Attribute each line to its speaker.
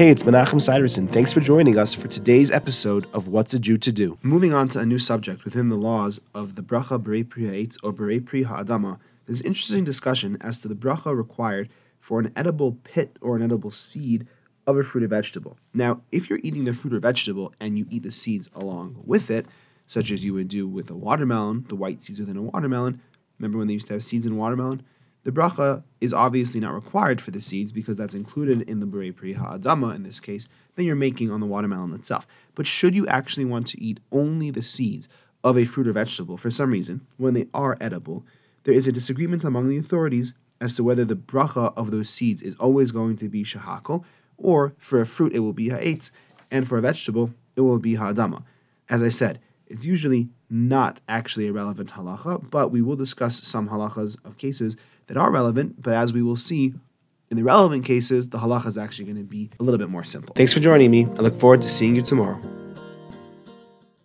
Speaker 1: Hey, it's Menachem Siderson. Thanks for joining us for today's episode of What's a Jew to Do. Moving on to a new subject within the laws of the bracha berei pri or berei pri ha'adama, there's interesting discussion as to the bracha required for an edible pit or an edible seed of a fruit or vegetable. Now, if you're eating the fruit or vegetable and you eat the seeds along with it, such as you would do with a watermelon, the white seeds within a watermelon, remember when they used to have seeds in watermelon? The bracha is obviously not required for the seeds because that's included in the berei pri ha'adama in this case that you're making on the watermelon itself. But should you actually want to eat only the seeds of a fruit or vegetable for some reason, when they are edible, there is a disagreement among the authorities as to whether the bracha of those seeds is always going to be shahakol, or for a fruit it will be ha'etz, and for a vegetable it will be ha'adama. As I said, it's usually not actually a relevant halacha, but we will discuss some halachas of cases that are relevant, but as we will see, in the relevant cases, the halacha is actually going to be a little bit more simple. Thanks for joining me. I look forward to seeing you tomorrow.